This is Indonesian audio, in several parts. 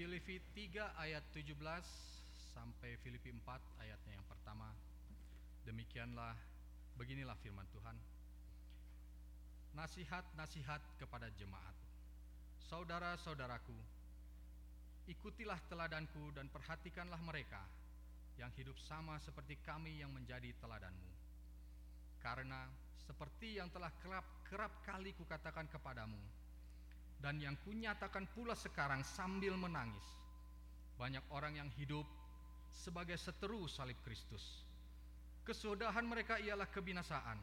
Filipi 3 ayat 17 sampai Filipi 4 ayatnya yang pertama. Demikianlah, beginilah firman Tuhan. Nasihat-nasihat kepada jemaat. Saudara-saudaraku, ikutilah teladanku dan perhatikanlah mereka yang hidup sama seperti kami yang menjadi teladanmu. Karena seperti yang telah kerap, kerap kali kukatakan kepadamu, dan yang kunyatakan pula sekarang sambil menangis, banyak orang yang hidup sebagai seteru salib Kristus. Kesudahan mereka ialah kebinasaan,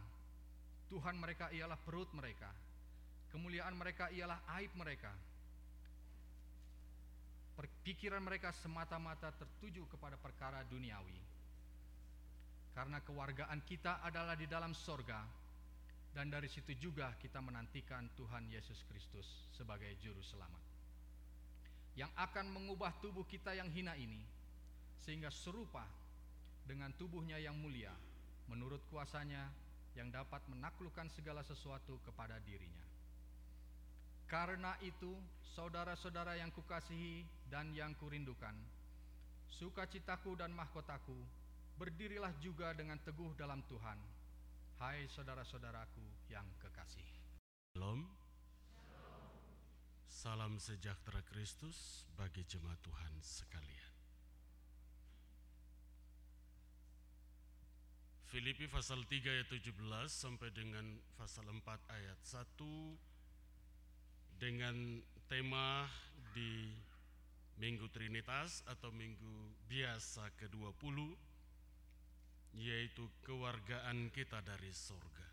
Tuhan mereka ialah perut mereka, kemuliaan mereka ialah aib mereka. Pikiran mereka semata-mata tertuju kepada perkara duniawi karena kewargaan kita adalah di dalam sorga dan dari situ juga kita menantikan Tuhan Yesus Kristus sebagai juru selamat yang akan mengubah tubuh kita yang hina ini sehingga serupa dengan tubuhnya yang mulia menurut kuasanya yang dapat menaklukkan segala sesuatu kepada dirinya. Karena itu, saudara-saudara yang kukasihi dan yang kurindukan, sukacitaku dan mahkotaku berdirilah juga dengan teguh dalam Tuhan. Hai saudara-saudaraku yang kekasih. Shalom. Salam sejahtera Kristus bagi jemaat Tuhan sekalian. Filipi pasal 3 ayat 17 sampai dengan pasal 4 ayat 1 dengan tema di Minggu Trinitas atau Minggu Biasa ke-20 yaitu kewargaan kita dari sorga.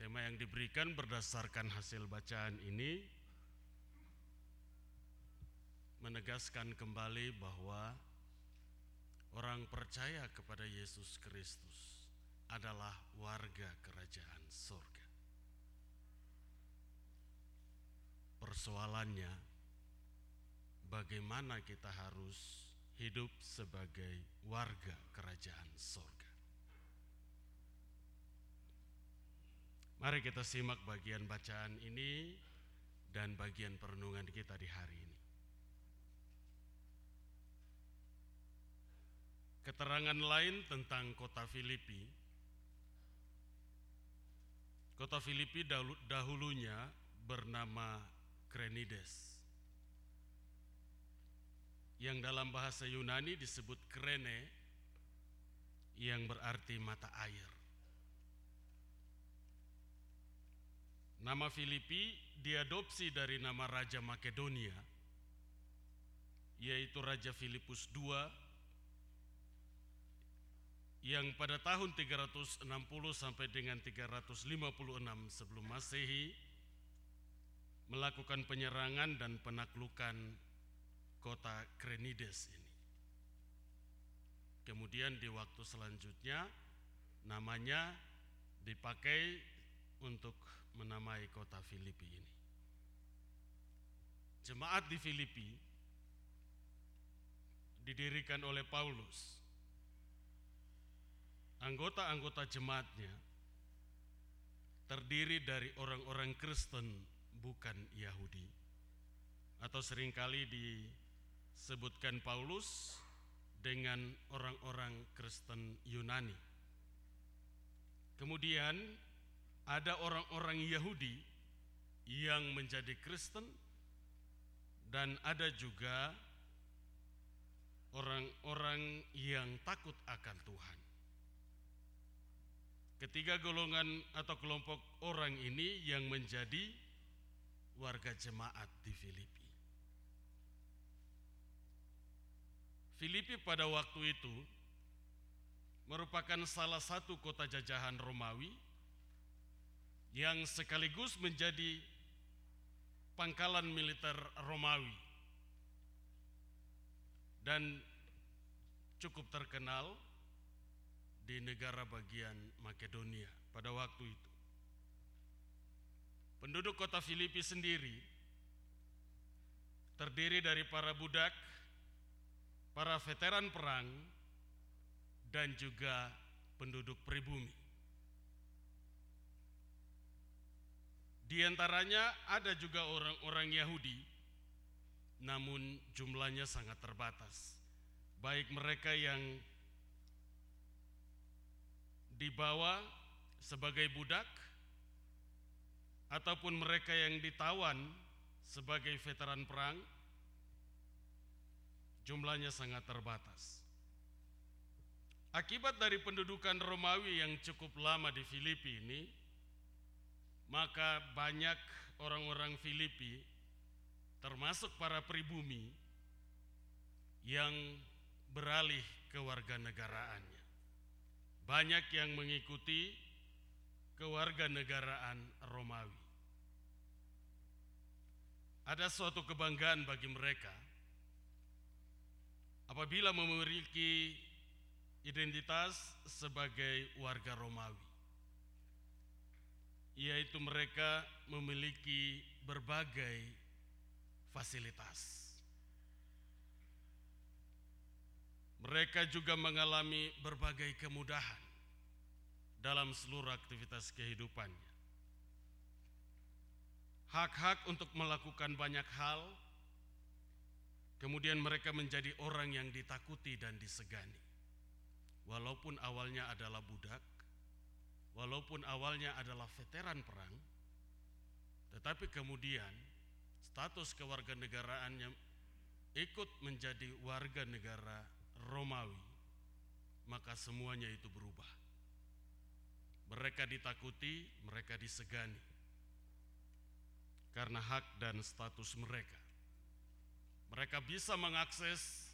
Tema yang diberikan berdasarkan hasil bacaan ini menegaskan kembali bahwa orang percaya kepada Yesus Kristus adalah warga kerajaan sorga. Persoalannya, bagaimana kita harus hidup sebagai warga kerajaan sorga. Mari kita simak bagian bacaan ini dan bagian perenungan kita di hari ini. Keterangan lain tentang kota Filipi. Kota Filipi dahulunya bernama Krenides yang dalam bahasa Yunani disebut krene yang berarti mata air. Nama Filipi diadopsi dari nama Raja Makedonia, yaitu Raja Filipus II yang pada tahun 360 sampai dengan 356 sebelum Masehi melakukan penyerangan dan penaklukan kota Krenides ini. Kemudian di waktu selanjutnya namanya dipakai untuk menamai kota Filipi ini. Jemaat di Filipi didirikan oleh Paulus. Anggota-anggota jemaatnya terdiri dari orang-orang Kristen bukan Yahudi atau sering kali di sebutkan Paulus dengan orang-orang Kristen Yunani. Kemudian ada orang-orang Yahudi yang menjadi Kristen dan ada juga orang-orang yang takut akan Tuhan. Ketiga golongan atau kelompok orang ini yang menjadi warga jemaat di Filipi. Filipi pada waktu itu merupakan salah satu kota jajahan Romawi yang sekaligus menjadi pangkalan militer Romawi dan cukup terkenal di negara bagian Makedonia pada waktu itu. Penduduk kota Filipi sendiri terdiri dari para budak para veteran perang, dan juga penduduk pribumi. Di antaranya ada juga orang-orang Yahudi namun jumlahnya sangat terbatas. Baik mereka yang dibawa sebagai budak ataupun mereka yang ditawan sebagai veteran perang, jumlahnya sangat terbatas. Akibat dari pendudukan Romawi yang cukup lama di Filipi ini, maka banyak orang-orang Filipi, termasuk para pribumi, yang beralih ke warga negaraannya. Banyak yang mengikuti kewarganegaraan Romawi. Ada suatu kebanggaan bagi mereka apabila memiliki identitas sebagai warga Romawi, yaitu mereka memiliki berbagai fasilitas. Mereka juga mengalami berbagai kemudahan dalam seluruh aktivitas kehidupannya. Hak-hak untuk melakukan banyak hal, kemudian mereka menjadi orang yang ditakuti dan disegani. Walaupun awalnya adalah budak, walaupun awalnya adalah veteran perang, tetapi kemudian status kewarganegaraannya ikut menjadi warga negara Romawi, maka semuanya itu berubah. Mereka ditakuti, mereka disegani karena hak dan status mereka. Mereka bisa mengakses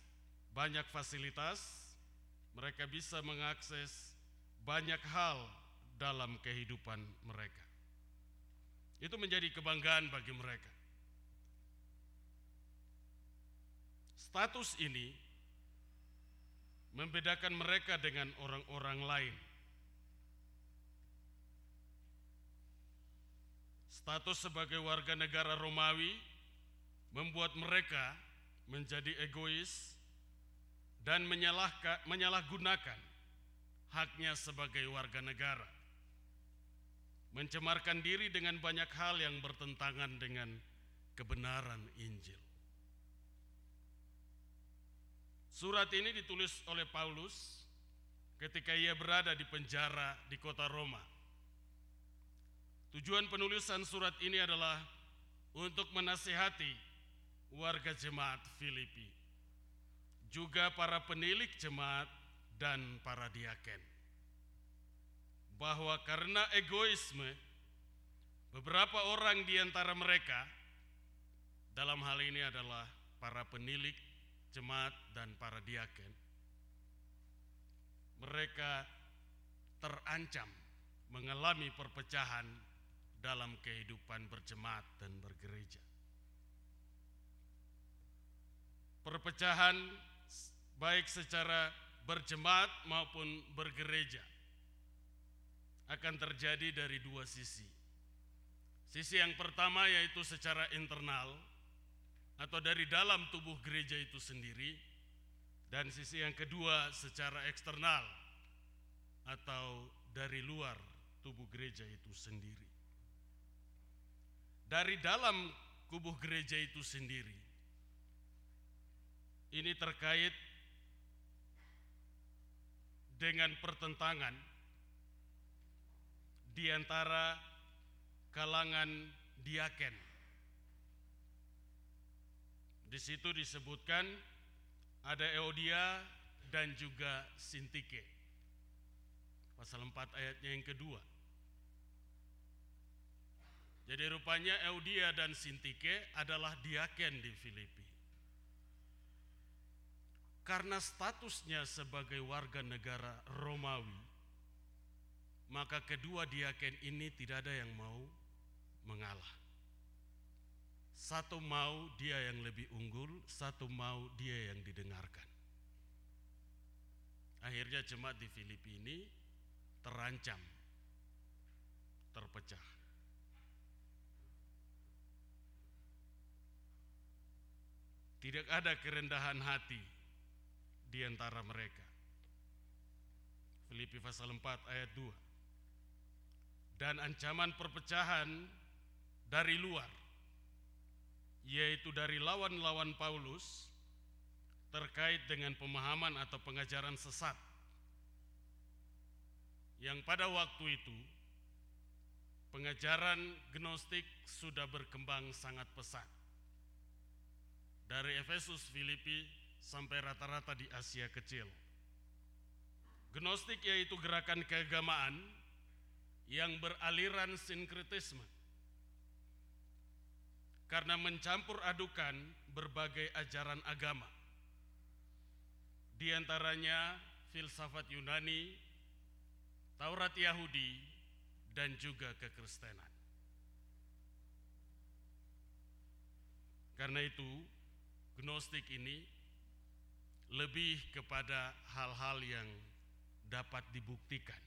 banyak fasilitas, mereka bisa mengakses banyak hal dalam kehidupan mereka. Itu menjadi kebanggaan bagi mereka. Status ini membedakan mereka dengan orang-orang lain. Status sebagai warga negara Romawi membuat mereka menjadi egois dan menyalahgunakan haknya sebagai warga negara. Mencemarkan diri dengan banyak hal yang bertentangan dengan kebenaran Injil. Surat ini ditulis oleh Paulus ketika ia berada di penjara di kota Roma. Tujuan penulisan surat ini adalah untuk menasihati warga jemaat Filipi, juga para penilik jemaat dan para diaken, bahwa karena egoisme beberapa orang di antara mereka, dalam hal ini adalah para penilik jemaat dan para diaken, mereka terancam mengalami perpecahan dalam kehidupan berjemaat dan bergereja. Perpecahan baik secara berjemaat maupun bergereja akan terjadi dari dua sisi. Sisi yang pertama yaitu secara internal, atau dari dalam tubuh gereja itu sendiri dan sisi yang kedua secara eksternal atau dari luar tubuh gereja itu sendiri. Dari dalam tubuh gereja itu sendiri ini terkait dengan pertentangan di antara kalangan diaken di situ disebutkan ada Eodia dan juga Sintike. Pasal 4 ayatnya yang kedua. Jadi rupanya Eudia dan Sintike adalah diaken di Filipi. Karena statusnya sebagai warga negara Romawi, maka kedua diaken ini tidak ada yang mau mengalah. Satu mau dia yang lebih unggul, satu mau dia yang didengarkan. Akhirnya jemaat di Filipi ini terancam, terpecah. Tidak ada kerendahan hati di antara mereka. Filipi pasal 4 ayat 2. Dan ancaman perpecahan dari luar yaitu dari lawan-lawan Paulus terkait dengan pemahaman atau pengajaran sesat yang pada waktu itu pengajaran gnostik sudah berkembang sangat pesat dari Efesus Filipi sampai rata-rata di Asia Kecil. Gnostik yaitu gerakan keagamaan yang beraliran sinkretisme karena mencampur adukan berbagai ajaran agama. Di antaranya filsafat Yunani, Taurat Yahudi, dan juga kekristenan. Karena itu, Gnostik ini lebih kepada hal-hal yang dapat dibuktikan.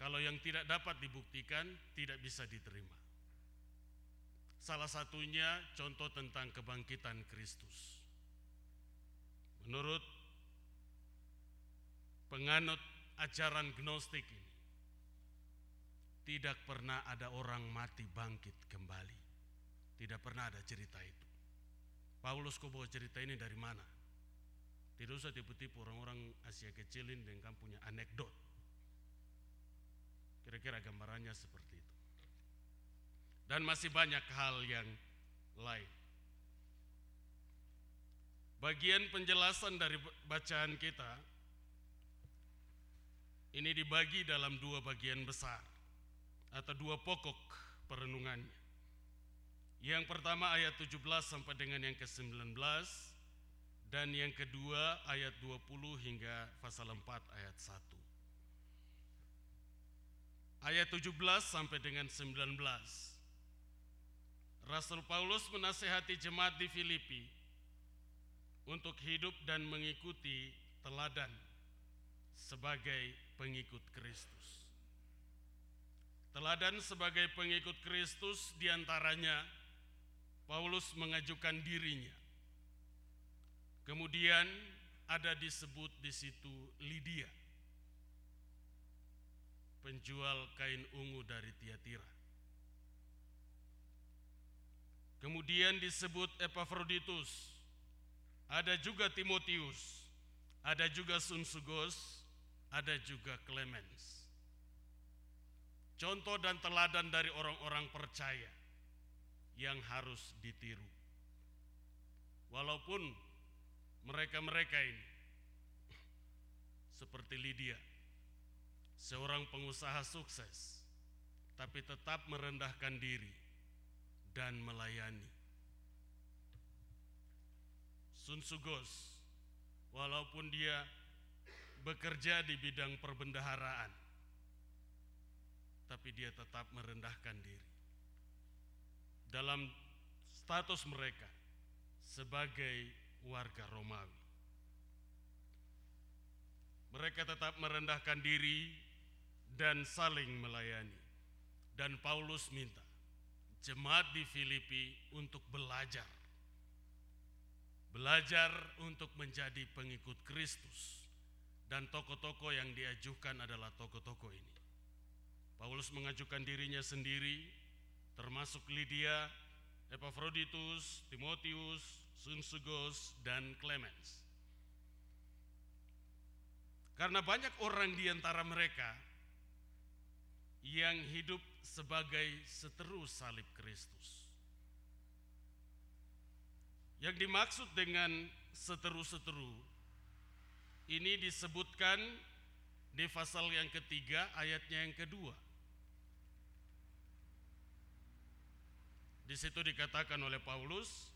Kalau yang tidak dapat dibuktikan, tidak bisa diterima. Salah satunya contoh tentang kebangkitan Kristus. Menurut penganut ajaran Gnostik ini, tidak pernah ada orang mati bangkit kembali. Tidak pernah ada cerita itu. Paulus kau bawa cerita ini dari mana? Tidak usah tipu-tipu orang-orang Asia kecil ini dengan punya anekdot. Kira-kira gambarannya seperti itu. Dan masih banyak hal yang lain. Bagian penjelasan dari bacaan kita ini dibagi dalam dua bagian besar atau dua pokok perenungannya. Yang pertama ayat 17 sampai dengan yang ke-19 dan yang kedua ayat 20 hingga pasal 4 ayat 1. Ayat 17 sampai dengan 19. Rasul Paulus menasehati jemaat di Filipi untuk hidup dan mengikuti teladan sebagai pengikut Kristus. Teladan sebagai pengikut Kristus di antaranya Paulus mengajukan dirinya. Kemudian ada disebut di situ Lydia, penjual kain ungu dari Tiatira. Kemudian disebut Epaphroditus, ada juga Timotius, ada juga Sunsugos, ada juga Clemens. Contoh dan teladan dari orang-orang percaya yang harus ditiru. Walaupun mereka-mereka ini seperti Lydia, seorang pengusaha sukses, tapi tetap merendahkan diri dan melayani. Sun Sugos, walaupun dia bekerja di bidang perbendaharaan, tapi dia tetap merendahkan diri dalam status mereka sebagai warga Romawi. Mereka tetap merendahkan diri dan saling melayani. Dan Paulus minta jemaat di Filipi untuk belajar. Belajar untuk menjadi pengikut Kristus. Dan tokoh-tokoh yang diajukan adalah tokoh-tokoh ini. Paulus mengajukan dirinya sendiri termasuk Lydia, Epaphroditus, Timotius, Sunsugos, dan Clemens. Karena banyak orang di antara mereka yang hidup sebagai seteru salib Kristus. Yang dimaksud dengan seteru-seteru ini disebutkan di pasal yang ketiga ayatnya yang kedua. Di situ dikatakan oleh Paulus,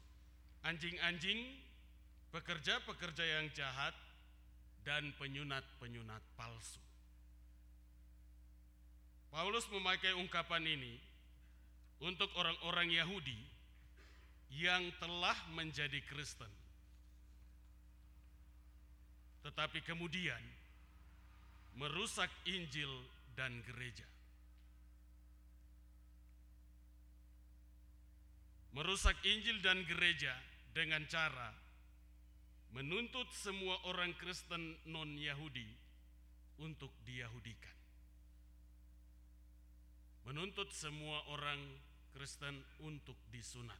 anjing-anjing, pekerja-pekerja yang jahat, dan penyunat-penyunat palsu. Paulus memakai ungkapan ini untuk orang-orang Yahudi yang telah menjadi Kristen, tetapi kemudian merusak Injil dan gereja. Merusak Injil dan gereja dengan cara menuntut semua orang Kristen non-Yahudi untuk diyahudikan. Menuntut semua orang Kristen untuk disunat.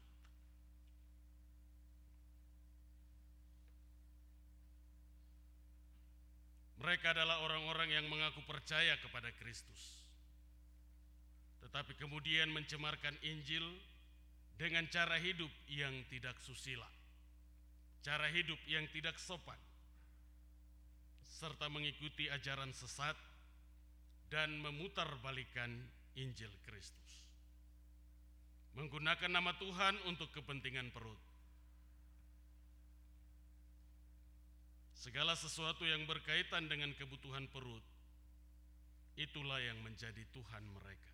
Mereka adalah orang-orang yang mengaku percaya kepada Kristus, tetapi kemudian mencemarkan Injil dengan cara hidup yang tidak susila, cara hidup yang tidak sopan, serta mengikuti ajaran sesat dan memutarbalikan Injil Kristus. Menggunakan nama Tuhan untuk kepentingan perut. Segala sesuatu yang berkaitan dengan kebutuhan perut, itulah yang menjadi Tuhan mereka.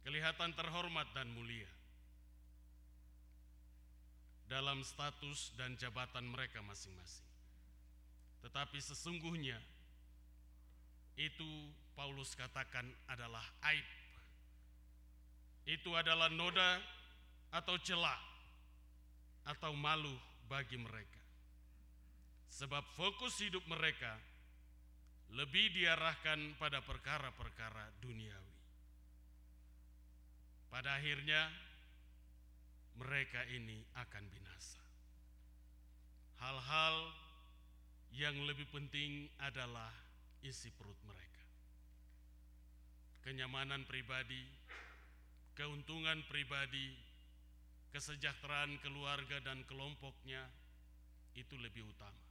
Kelihatan terhormat dan mulia dalam status dan jabatan mereka masing-masing. Tetapi sesungguhnya itu Paulus katakan adalah aib. Itu adalah noda atau celah atau malu bagi mereka. Sebab fokus hidup mereka lebih diarahkan pada perkara-perkara duniawi. Pada akhirnya mereka ini akan binasa. Hal-hal yang lebih penting adalah isi perut mereka. Kenyamanan pribadi, keuntungan pribadi, kesejahteraan keluarga dan kelompoknya itu lebih utama.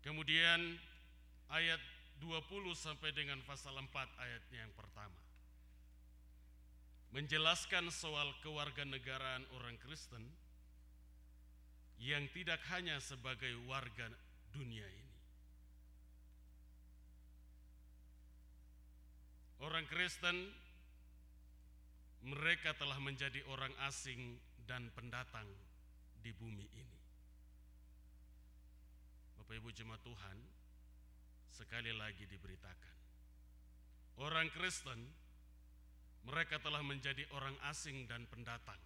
Kemudian ayat 20 sampai dengan pasal 4 ayatnya yang pertama. Menjelaskan soal kewarganegaraan orang Kristen yang tidak hanya sebagai warga dunia ini. Orang Kristen mereka telah menjadi orang asing dan pendatang di bumi ini. Bapak Ibu jemaat Tuhan, sekali lagi diberitakan. Orang Kristen mereka telah menjadi orang asing dan pendatang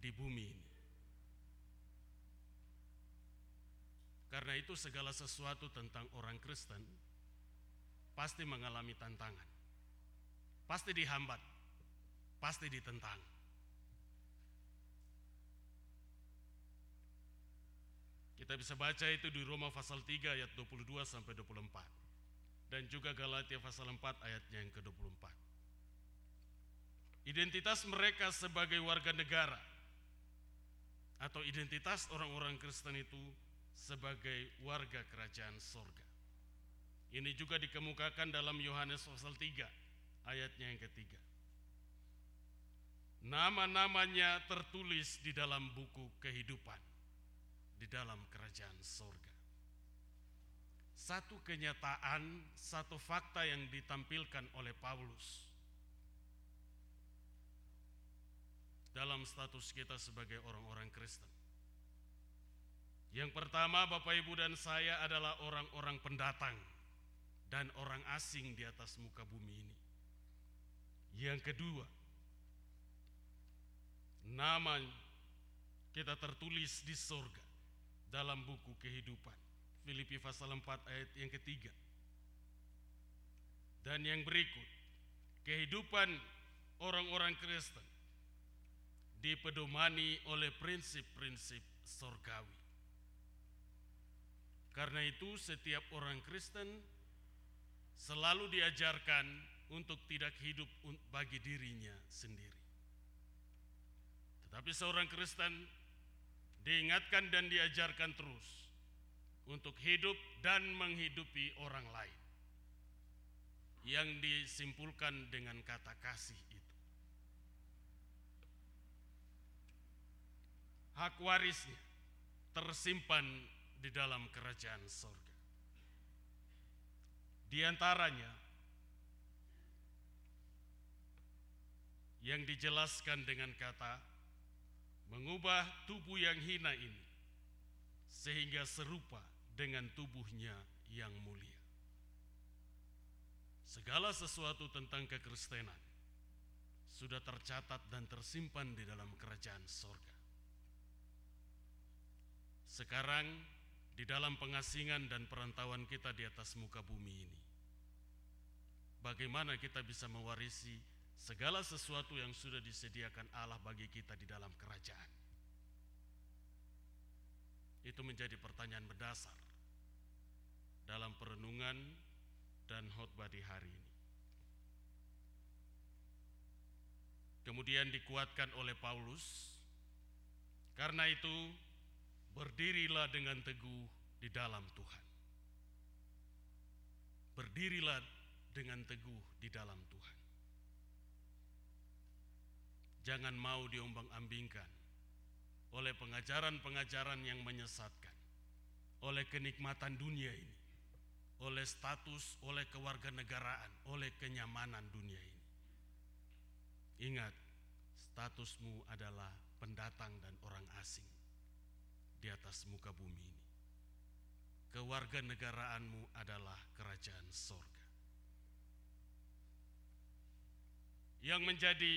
di bumi ini. Karena itu segala sesuatu tentang orang Kristen pasti mengalami tantangan. Pasti dihambat, pasti ditentang. Kita bisa baca itu di Roma pasal 3 ayat 22 sampai 24 dan juga Galatia pasal 4 ayatnya yang ke-24. Identitas mereka sebagai warga negara atau identitas orang-orang Kristen itu sebagai warga kerajaan sorga. Ini juga dikemukakan dalam Yohanes pasal 3 ayatnya yang ketiga. Nama-namanya tertulis di dalam buku kehidupan di dalam kerajaan sorga. Satu kenyataan, satu fakta yang ditampilkan oleh Paulus dalam status kita sebagai orang-orang Kristen. Yang pertama, Bapak, Ibu, dan saya adalah orang-orang pendatang dan orang asing di atas muka bumi ini. Yang kedua, nama kita tertulis di sorga dalam buku kehidupan. Filipi pasal 4 ayat yang ketiga. Dan yang berikut, kehidupan orang-orang Kristen dipedomani oleh prinsip-prinsip sorgawi. Karena itu setiap orang Kristen selalu diajarkan untuk tidak hidup bagi dirinya sendiri. Tetapi seorang Kristen diingatkan dan diajarkan terus untuk hidup dan menghidupi orang lain yang disimpulkan dengan kata kasih itu. Hak warisnya tersimpan di dalam kerajaan sorga. Di antaranya yang dijelaskan dengan kata mengubah tubuh yang hina ini sehingga serupa dengan tubuhnya yang mulia. Segala sesuatu tentang kekristenan sudah tercatat dan tersimpan di dalam kerajaan sorga. Sekarang di dalam pengasingan dan perantauan kita di atas muka bumi ini, bagaimana kita bisa mewarisi segala sesuatu yang sudah disediakan Allah bagi kita di dalam kerajaan. Itu menjadi pertanyaan mendasar dalam perenungan dan khotbah di hari ini. Kemudian dikuatkan oleh Paulus, karena itu berdirilah dengan teguh di dalam Tuhan. Berdirilah dengan teguh di dalam Tuhan. Jangan mau diombang-ambingkan oleh pengajaran-pengajaran yang menyesatkan, oleh kenikmatan dunia ini, oleh status, oleh kewarganegaraan, oleh kenyamanan dunia ini. Ingat, statusmu adalah pendatang dan orang asing di atas muka bumi ini. Kewarganegaraanmu adalah kerajaan sorga. Yang menjadi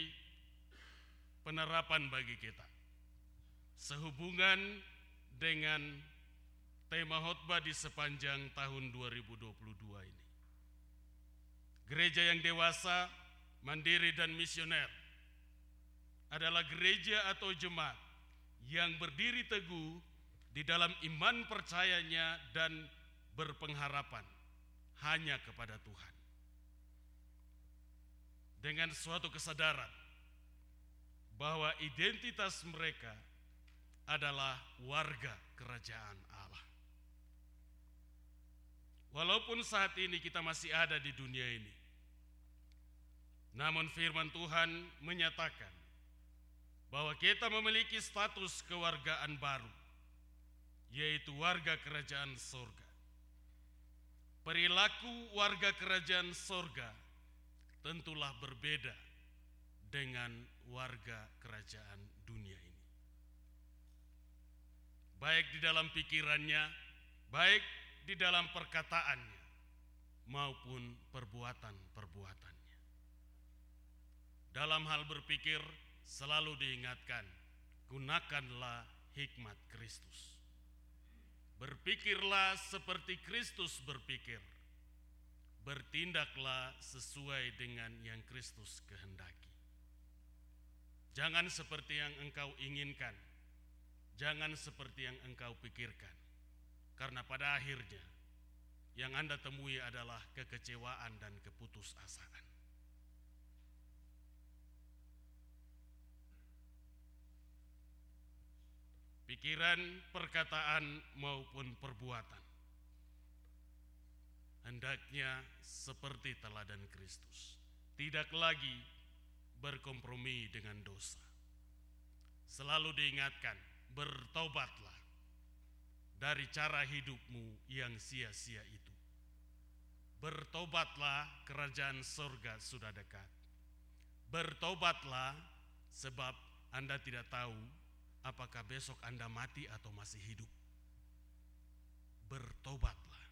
penerapan bagi kita sehubungan dengan tema khotbah di sepanjang tahun 2022 ini. Gereja yang dewasa mandiri dan misioner adalah gereja atau jemaat yang berdiri teguh di dalam iman percayanya dan berpengharapan hanya kepada Tuhan. Dengan suatu kesadaran bahwa identitas mereka adalah warga kerajaan Allah. Walaupun saat ini kita masih ada di dunia ini, namun firman Tuhan menyatakan bahwa kita memiliki status kewargaan baru, yaitu warga kerajaan sorga. Perilaku warga kerajaan sorga tentulah berbeda dengan warga kerajaan dunia ini. Baik di dalam pikirannya, baik di dalam perkataannya, maupun perbuatan-perbuatan. Dalam hal berpikir selalu diingatkan, gunakanlah hikmat Kristus. Berpikirlah seperti Kristus berpikir. Bertindaklah sesuai dengan yang Kristus kehendaki. Jangan seperti yang engkau inginkan. Jangan seperti yang engkau pikirkan. Karena pada akhirnya yang Anda temui adalah kekecewaan dan keputusasaan. pikiran, perkataan, maupun perbuatan. Hendaknya seperti teladan Kristus, tidak lagi berkompromi dengan dosa. Selalu diingatkan, bertobatlah dari cara hidupmu yang sia-sia itu. Bertobatlah, kerajaan surga sudah dekat. Bertobatlah, sebab Anda tidak tahu apakah besok Anda mati atau masih hidup. Bertobatlah.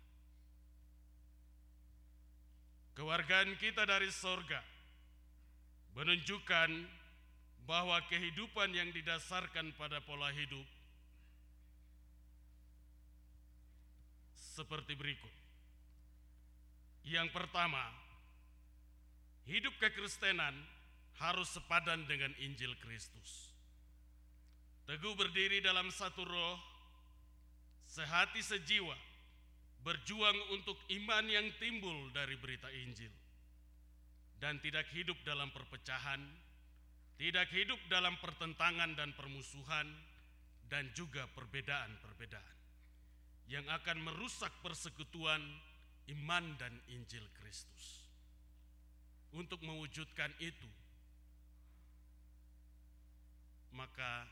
Kewargaan kita dari sorga menunjukkan bahwa kehidupan yang didasarkan pada pola hidup seperti berikut. Yang pertama, hidup kekristenan harus sepadan dengan Injil Kristus. Teguh berdiri dalam satu roh, sehati sejiwa, berjuang untuk iman yang timbul dari berita Injil, dan tidak hidup dalam perpecahan, tidak hidup dalam pertentangan dan permusuhan, dan juga perbedaan-perbedaan yang akan merusak persekutuan iman dan Injil Kristus. Untuk mewujudkan itu, maka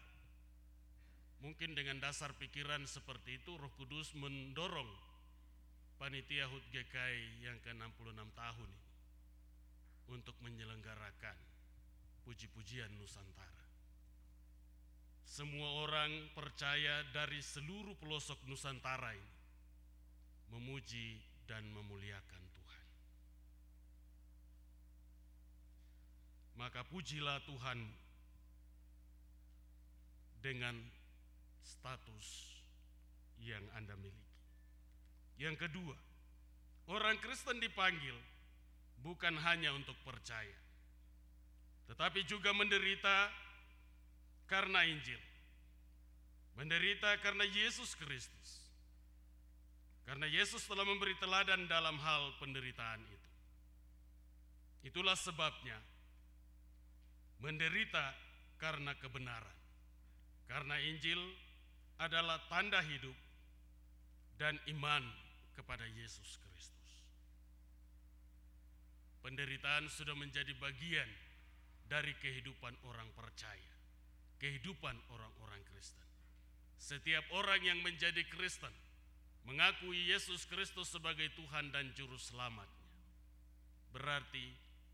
Mungkin dengan dasar pikiran seperti itu Roh Kudus mendorong panitia HUT GKI yang ke-66 tahun ini untuk menyelenggarakan puji-pujian Nusantara. Semua orang percaya dari seluruh pelosok Nusantara ini memuji dan memuliakan Tuhan. Maka pujilah Tuhan dengan status yang Anda miliki. Yang kedua, orang Kristen dipanggil bukan hanya untuk percaya, tetapi juga menderita karena Injil. Menderita karena Yesus Kristus. Karena Yesus telah memberi teladan dalam hal penderitaan itu. Itulah sebabnya menderita karena kebenaran. Karena Injil adalah tanda hidup dan iman kepada Yesus Kristus. Penderitaan sudah menjadi bagian dari kehidupan orang percaya, kehidupan orang-orang Kristen. Setiap orang yang menjadi Kristen mengakui Yesus Kristus sebagai Tuhan dan Juru Selamatnya, berarti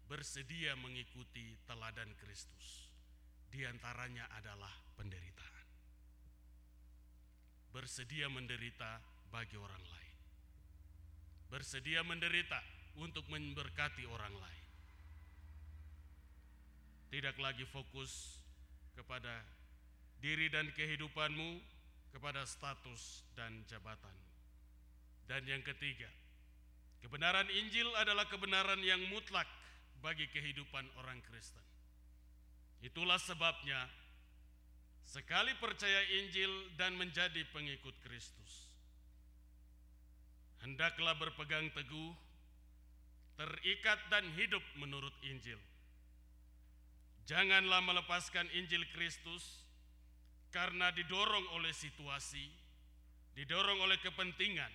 bersedia mengikuti teladan Kristus. Di antaranya adalah penderitaan. Bersedia menderita bagi orang lain. Bersedia menderita untuk memberkati orang lain. Tidak lagi fokus kepada diri dan kehidupanmu, kepada status dan jabatan. Dan yang ketiga, kebenaran Injil adalah kebenaran yang mutlak bagi kehidupan orang Kristen. Itulah sebabnya sekali percaya Injil dan menjadi pengikut Kristus, hendaklah berpegang teguh, terikat dan hidup menurut Injil. Janganlah melepaskan Injil Kristus karena didorong oleh situasi, didorong oleh kepentingan,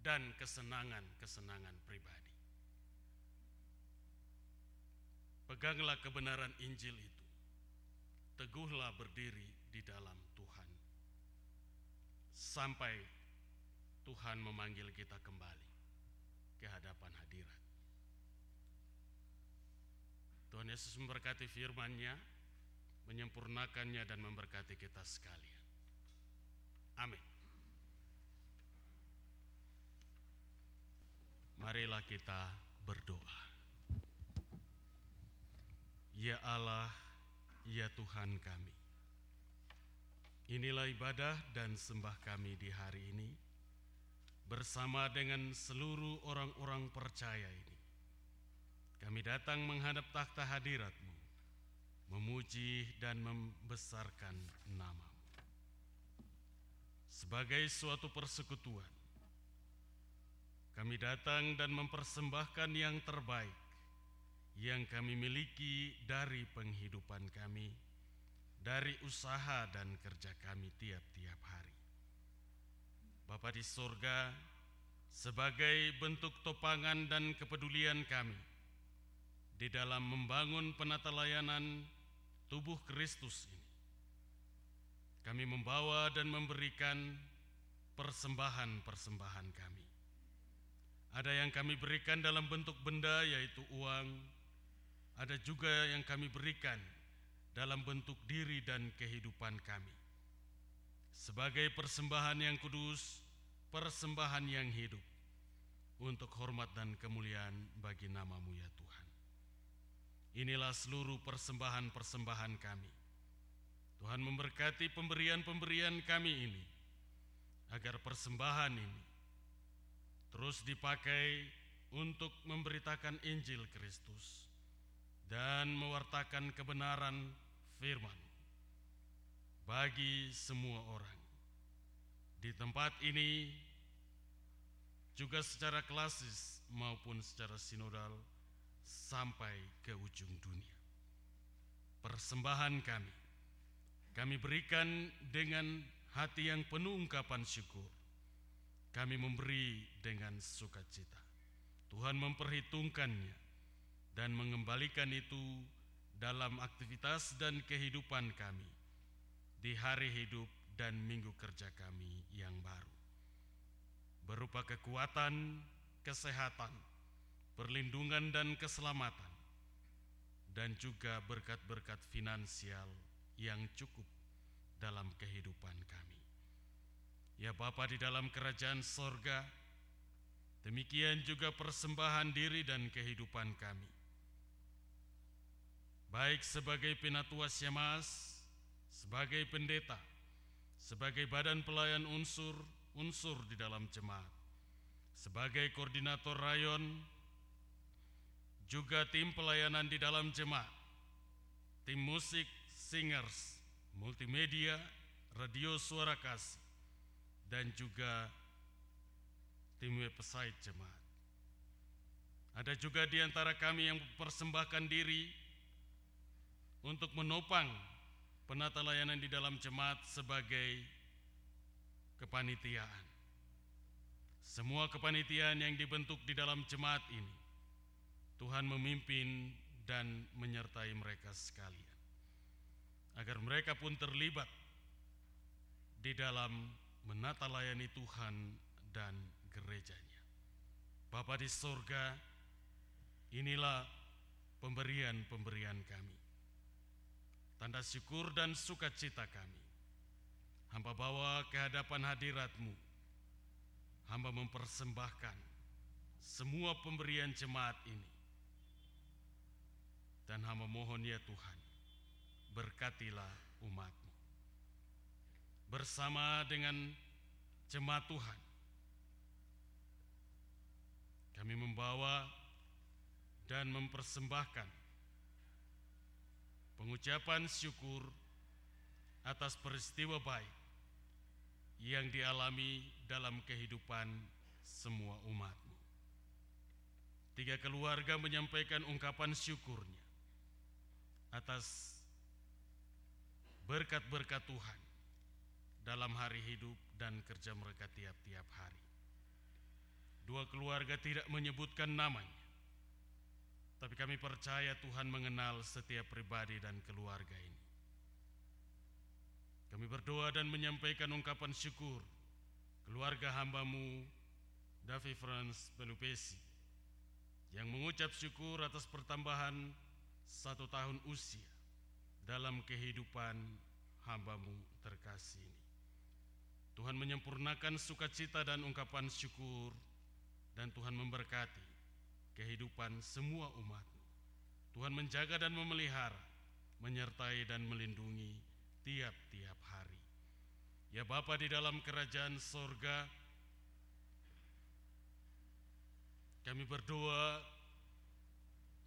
dan kesenangan-kesenangan pribadi. Peganglah kebenaran Injil itu. Teguhlah berdiri di dalam Tuhan. Sampai Tuhan memanggil kita kembali ke hadapan hadirat. Tuhan Yesus memberkati firman-Nya, menyempurnakannya dan memberkati kita sekalian. Amin. Marilah kita berdoa. Ya Allah, ya Tuhan kami. Inilah ibadah dan sembah kami di hari ini bersama dengan seluruh orang-orang percaya ini. Kami datang menghadap takhta hadiratmu, memuji dan membesarkan namamu. Sebagai suatu persekutuan, kami datang dan mempersembahkan yang terbaik yang kami miliki dari penghidupan kami, dari usaha dan kerja kami tiap-tiap hari. Bapa di sorga, sebagai bentuk topangan dan kepedulian kami di dalam membangun penata layanan tubuh Kristus ini, kami membawa dan memberikan persembahan-persembahan kami. Ada yang kami berikan dalam bentuk benda, yaitu uang, ada juga yang kami berikan dalam bentuk diri dan kehidupan kami. Sebagai persembahan yang kudus, persembahan yang hidup, untuk hormat dan kemuliaan bagi namamu ya Tuhan. Inilah seluruh persembahan-persembahan kami. Tuhan memberkati pemberian-pemberian kami ini, agar persembahan ini terus dipakai untuk memberitakan Injil Kristus dan mewartakan kebenaran firman bagi semua orang. Di tempat ini juga secara klasis maupun secara sinodal sampai ke ujung dunia. Persembahan kami, kami berikan dengan hati yang penuh ungkapan syukur. Kami memberi dengan sukacita. Tuhan memperhitungkannya dan mengembalikan itu dalam aktivitas dan kehidupan kami di hari hidup dan minggu kerja kami yang baru. Berupa kekuatan, kesehatan, perlindungan dan keselamatan, dan juga berkat-berkat finansial yang cukup dalam kehidupan kami. Ya Bapa di dalam kerajaan sorga, demikian juga persembahan diri dan kehidupan kami baik sebagai penatua Syamas, sebagai pendeta, sebagai badan pelayan unsur-unsur di dalam jemaat, sebagai koordinator rayon, juga tim pelayanan di dalam jemaat, tim musik, singers, multimedia, radio suara kasih, dan juga tim website jemaat. Ada juga di antara kami yang mempersembahkan diri untuk menopang penata layanan di dalam jemaat sebagai kepanitiaan. Semua kepanitiaan yang dibentuk di dalam jemaat ini, Tuhan memimpin dan menyertai mereka sekalian. Agar mereka pun terlibat di dalam menata layani Tuhan dan gerejanya. Bapa di sorga, inilah pemberian-pemberian kami. Tanda syukur dan sukacita kami. Hamba bawa ke hadapan hadiratmu. Hamba mempersembahkan semua pemberian jemaat ini. Dan hamba mohon ya Tuhan, berkatilah umatmu. Bersama dengan jemaat Tuhan, kami membawa dan mempersembahkan pengucapan syukur atas peristiwa baik yang dialami dalam kehidupan semua umatmu. Tiga keluarga menyampaikan ungkapan syukurnya atas berkat-berkat Tuhan dalam hari hidup dan kerja mereka tiap-tiap hari. Dua keluarga tidak menyebutkan namanya, tapi kami percaya Tuhan mengenal setiap pribadi dan keluarga ini. Kami berdoa dan menyampaikan ungkapan syukur keluarga hambamu Davi Franz Belupesi yang mengucap syukur atas pertambahan satu tahun usia dalam kehidupan hambamu terkasih ini. Tuhan menyempurnakan sukacita dan ungkapan syukur dan Tuhan memberkati kehidupan semua umatmu. Tuhan menjaga dan memelihara, menyertai dan melindungi tiap-tiap hari. Ya Bapa di dalam kerajaan sorga, kami berdoa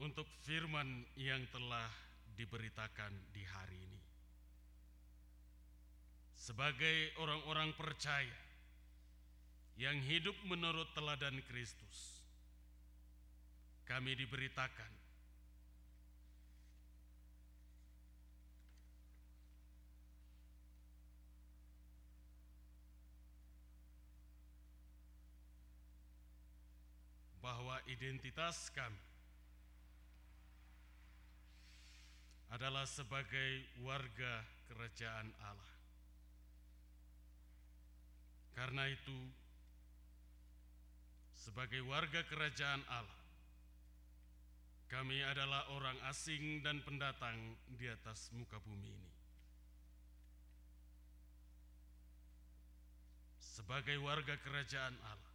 untuk firman yang telah diberitakan di hari ini. Sebagai orang-orang percaya yang hidup menurut teladan Kristus, kami diberitakan bahwa identitas kami adalah sebagai warga kerajaan Allah. Karena itu, sebagai warga kerajaan Allah, kami adalah orang asing dan pendatang di atas muka bumi ini. Sebagai warga kerajaan Allah,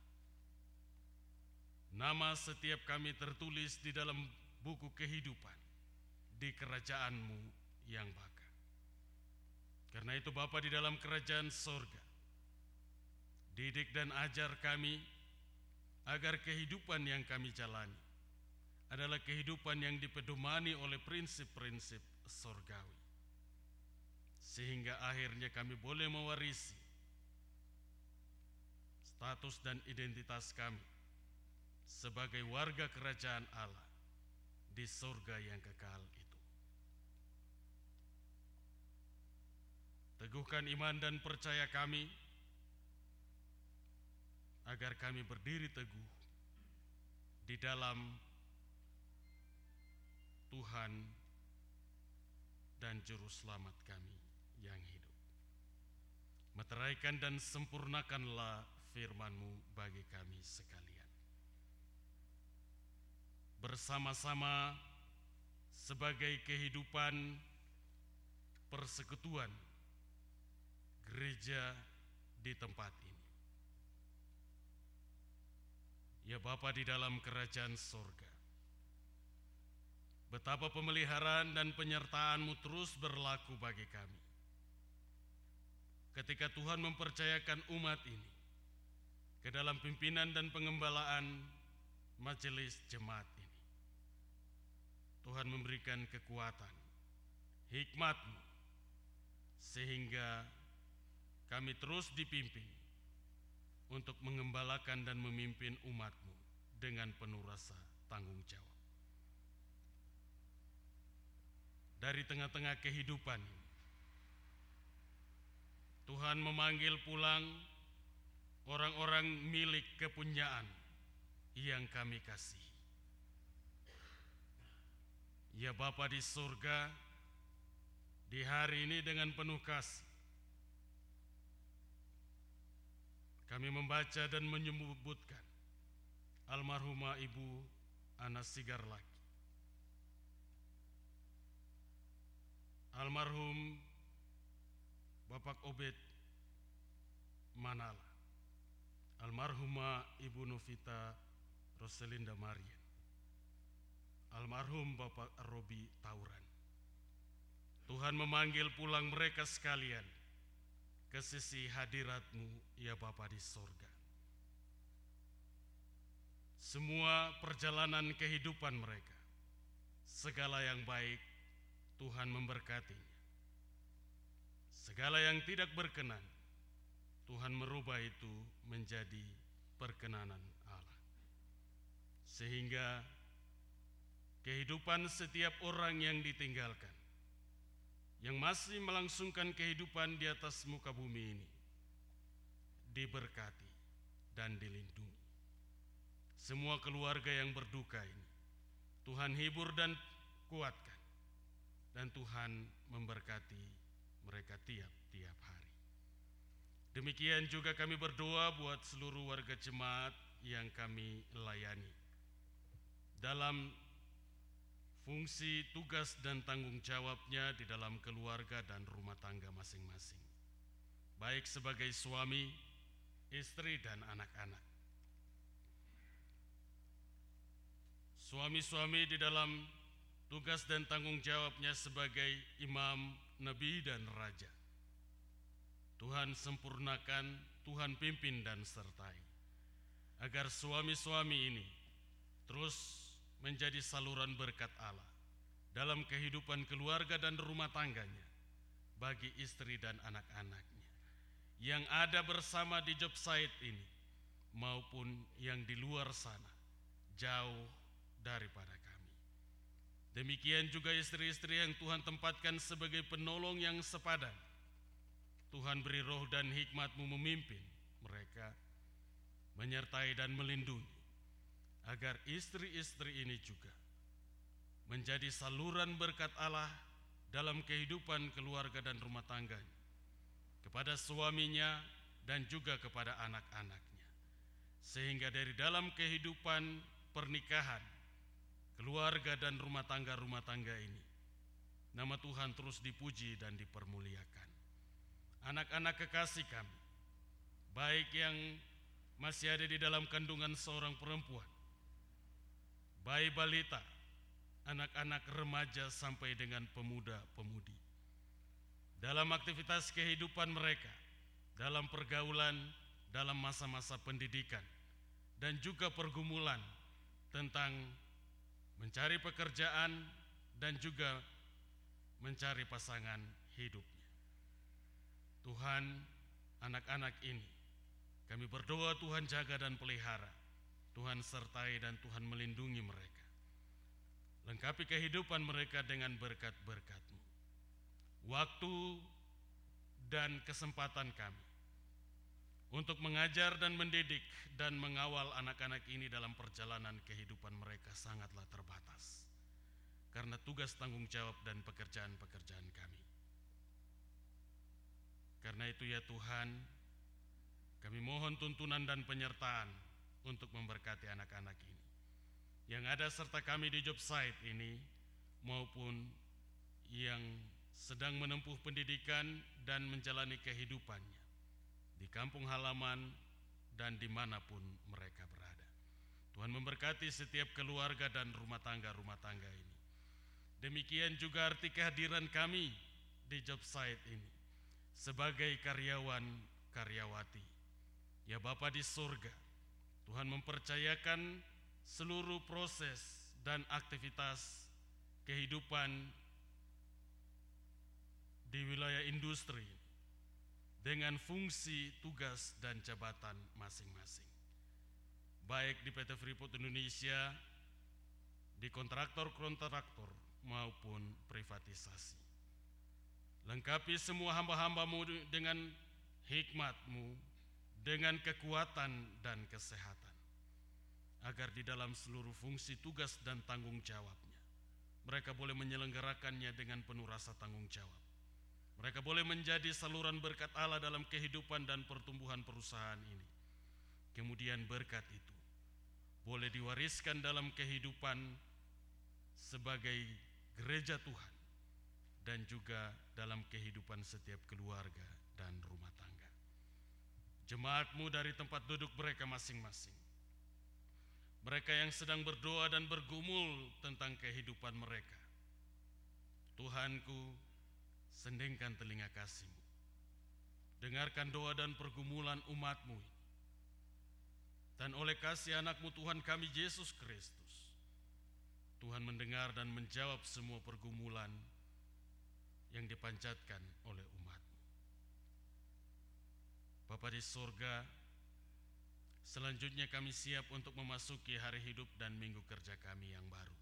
Nama setiap kami tertulis di dalam buku kehidupan di kerajaanmu yang baka. Karena itu Bapa di dalam kerajaan sorga, didik dan ajar kami agar kehidupan yang kami jalani adalah kehidupan yang dipedomani oleh prinsip-prinsip sorgawi. Sehingga akhirnya kami boleh mewarisi status dan identitas kami sebagai warga kerajaan Allah di surga yang kekal itu. Teguhkan iman dan percaya kami agar kami berdiri teguh di dalam Tuhan dan juru selamat kami yang hidup. Meteraikan dan sempurnakanlah firman-Mu bagi kami sekalian bersama-sama sebagai kehidupan persekutuan gereja di tempat ini. Ya Bapa di dalam kerajaan sorga, betapa pemeliharaan dan penyertaan-Mu terus berlaku bagi kami. Ketika Tuhan mempercayakan umat ini ke dalam pimpinan dan pengembalaan majelis jemaat Tuhan memberikan kekuatan, hikmat-Mu, sehingga kami terus dipimpin untuk mengembalakan dan memimpin umat-Mu dengan penuh rasa tanggung jawab. Dari tengah-tengah kehidupan ini, Tuhan memanggil pulang orang-orang milik kepunyaan yang kami kasih. Ya Bapa di surga, di hari ini dengan penuh kasih, kami membaca dan menyebutkan almarhumah Ibu Anas Sigarlaki. Almarhum Bapak Obed Manala. Almarhumah Ibu Novita Roselinda Marian. Almarhum Bapak Robi Tauran. Tuhan memanggil pulang mereka sekalian ke sisi hadiratmu ya Bapa di sorga. Semua perjalanan kehidupan mereka, segala yang baik Tuhan memberkatinya. Segala yang tidak berkenan, Tuhan merubah itu menjadi perkenanan Allah. Sehingga kehidupan setiap orang yang ditinggalkan, yang masih melangsungkan kehidupan di atas muka bumi ini, diberkati dan dilindungi. Semua keluarga yang berduka ini, Tuhan hibur dan kuatkan, dan Tuhan memberkati mereka tiap-tiap hari. Demikian juga kami berdoa buat seluruh warga jemaat yang kami layani. Dalam fungsi, tugas, dan tanggung jawabnya di dalam keluarga dan rumah tangga masing-masing, baik sebagai suami, istri, dan anak-anak. Suami-suami di dalam tugas dan tanggung jawabnya sebagai imam, nabi, dan raja. Tuhan sempurnakan, Tuhan pimpin dan sertai. Agar suami-suami ini terus menjadi saluran berkat Allah dalam kehidupan keluarga dan rumah tangganya bagi istri dan anak-anaknya yang ada bersama di job site ini maupun yang di luar sana jauh daripada kami. Demikian juga istri-istri yang Tuhan tempatkan sebagai penolong yang sepadan. Tuhan beri roh dan hikmatmu memimpin mereka, menyertai dan melindungi, agar istri-istri ini juga menjadi saluran berkat Allah dalam kehidupan keluarga dan rumah tangganya, kepada suaminya dan juga kepada anak-anaknya. Sehingga dari dalam kehidupan pernikahan, keluarga dan rumah tangga-rumah tangga ini, nama Tuhan terus dipuji dan dipermuliakan. Anak-anak kekasih kami, baik yang masih ada di dalam kandungan seorang perempuan, bayi balita, anak-anak remaja sampai dengan pemuda-pemudi. Dalam aktivitas kehidupan mereka, dalam pergaulan, dalam masa-masa pendidikan, dan juga pergumulan tentang mencari pekerjaan dan juga mencari pasangan hidupnya. Tuhan, anak-anak ini, kami berdoa Tuhan jaga dan pelihara, Tuhan sertai dan Tuhan melindungi mereka. Lengkapi kehidupan mereka dengan berkat-berkat-Mu. Waktu dan kesempatan kami untuk mengajar dan mendidik dan mengawal anak-anak ini dalam perjalanan kehidupan mereka sangatlah terbatas karena tugas tanggung jawab dan pekerjaan-pekerjaan kami. Karena itu ya Tuhan, kami mohon tuntunan dan penyertaan untuk memberkati anak-anak ini. Yang ada serta kami di job site ini maupun yang sedang menempuh pendidikan dan menjalani kehidupannya di kampung halaman dan di mana pun mereka berada. Tuhan memberkati setiap keluarga dan rumah tangga-rumah tangga ini. Demikian juga arti kehadiran kami di job site ini sebagai karyawan karyawati. Ya Bapa di surga, Tuhan mempercayakan seluruh proses dan aktivitas kehidupan di wilayah industri dengan fungsi, tugas, dan jabatan masing-masing. Baik di PT Freeport Indonesia, di kontraktor-kontraktor maupun privatisasi. Lengkapi semua hamba-hambamu dengan hikmatmu, dengan kekuatan dan kesehatan. Agar di dalam seluruh fungsi tugas dan tanggung jawabnya, mereka boleh menyelenggarakannya dengan penuh rasa tanggung jawab. Mereka boleh menjadi saluran berkat Allah dalam kehidupan dan pertumbuhan perusahaan ini. Kemudian berkat itu boleh diwariskan dalam kehidupan sebagai gereja Tuhan dan juga dalam kehidupan setiap keluarga dan rumah. Jemaatmu dari tempat duduk mereka masing-masing. Mereka yang sedang berdoa dan bergumul tentang kehidupan mereka. Tuhanku, sendingkan telinga kasihmu. Dengarkan doa dan pergumulan umatmu. Dan oleh kasih anakmu Tuhan kami Yesus Kristus, Tuhan mendengar dan menjawab semua pergumulan yang dipanjatkan oleh umatmu. Bapa di sorga, selanjutnya kami siap untuk memasuki hari hidup dan minggu kerja kami yang baru.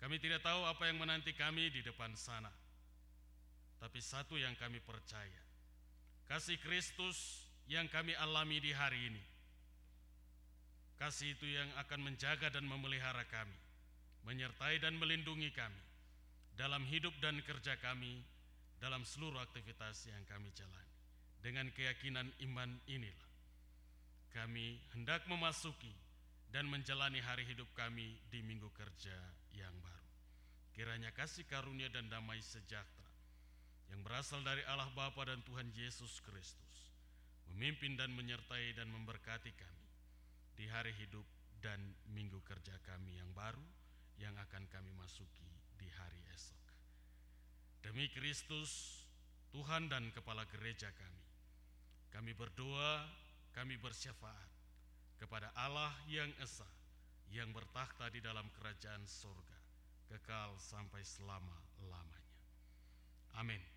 Kami tidak tahu apa yang menanti kami di depan sana tapi satu yang kami percaya, kasih Kristus yang kami alami di hari ini. Kasih itu yang akan menjaga dan memelihara kami, menyertai dan melindungi kami dalam hidup dan kerja kami, dalam seluruh aktivitas yang kami jalani. Dengan keyakinan iman inilah, kami hendak memasuki dan menjalani hari hidup kami di minggu kerja yang baru. Kiranya kasih karunia dan damai sejahtera yang berasal dari Allah Bapa dan Tuhan Yesus Kristus memimpin dan menyertai dan memberkati kami di hari hidup dan minggu kerja kami yang baru yang akan kami masuki di hari esok. Demi Kristus, Tuhan dan Kepala Gereja kami, kami berdoa, kami bersyafaat kepada Allah yang Esa, yang bertakhta di dalam kerajaan sorga, kekal sampai selama-lamanya. Amin.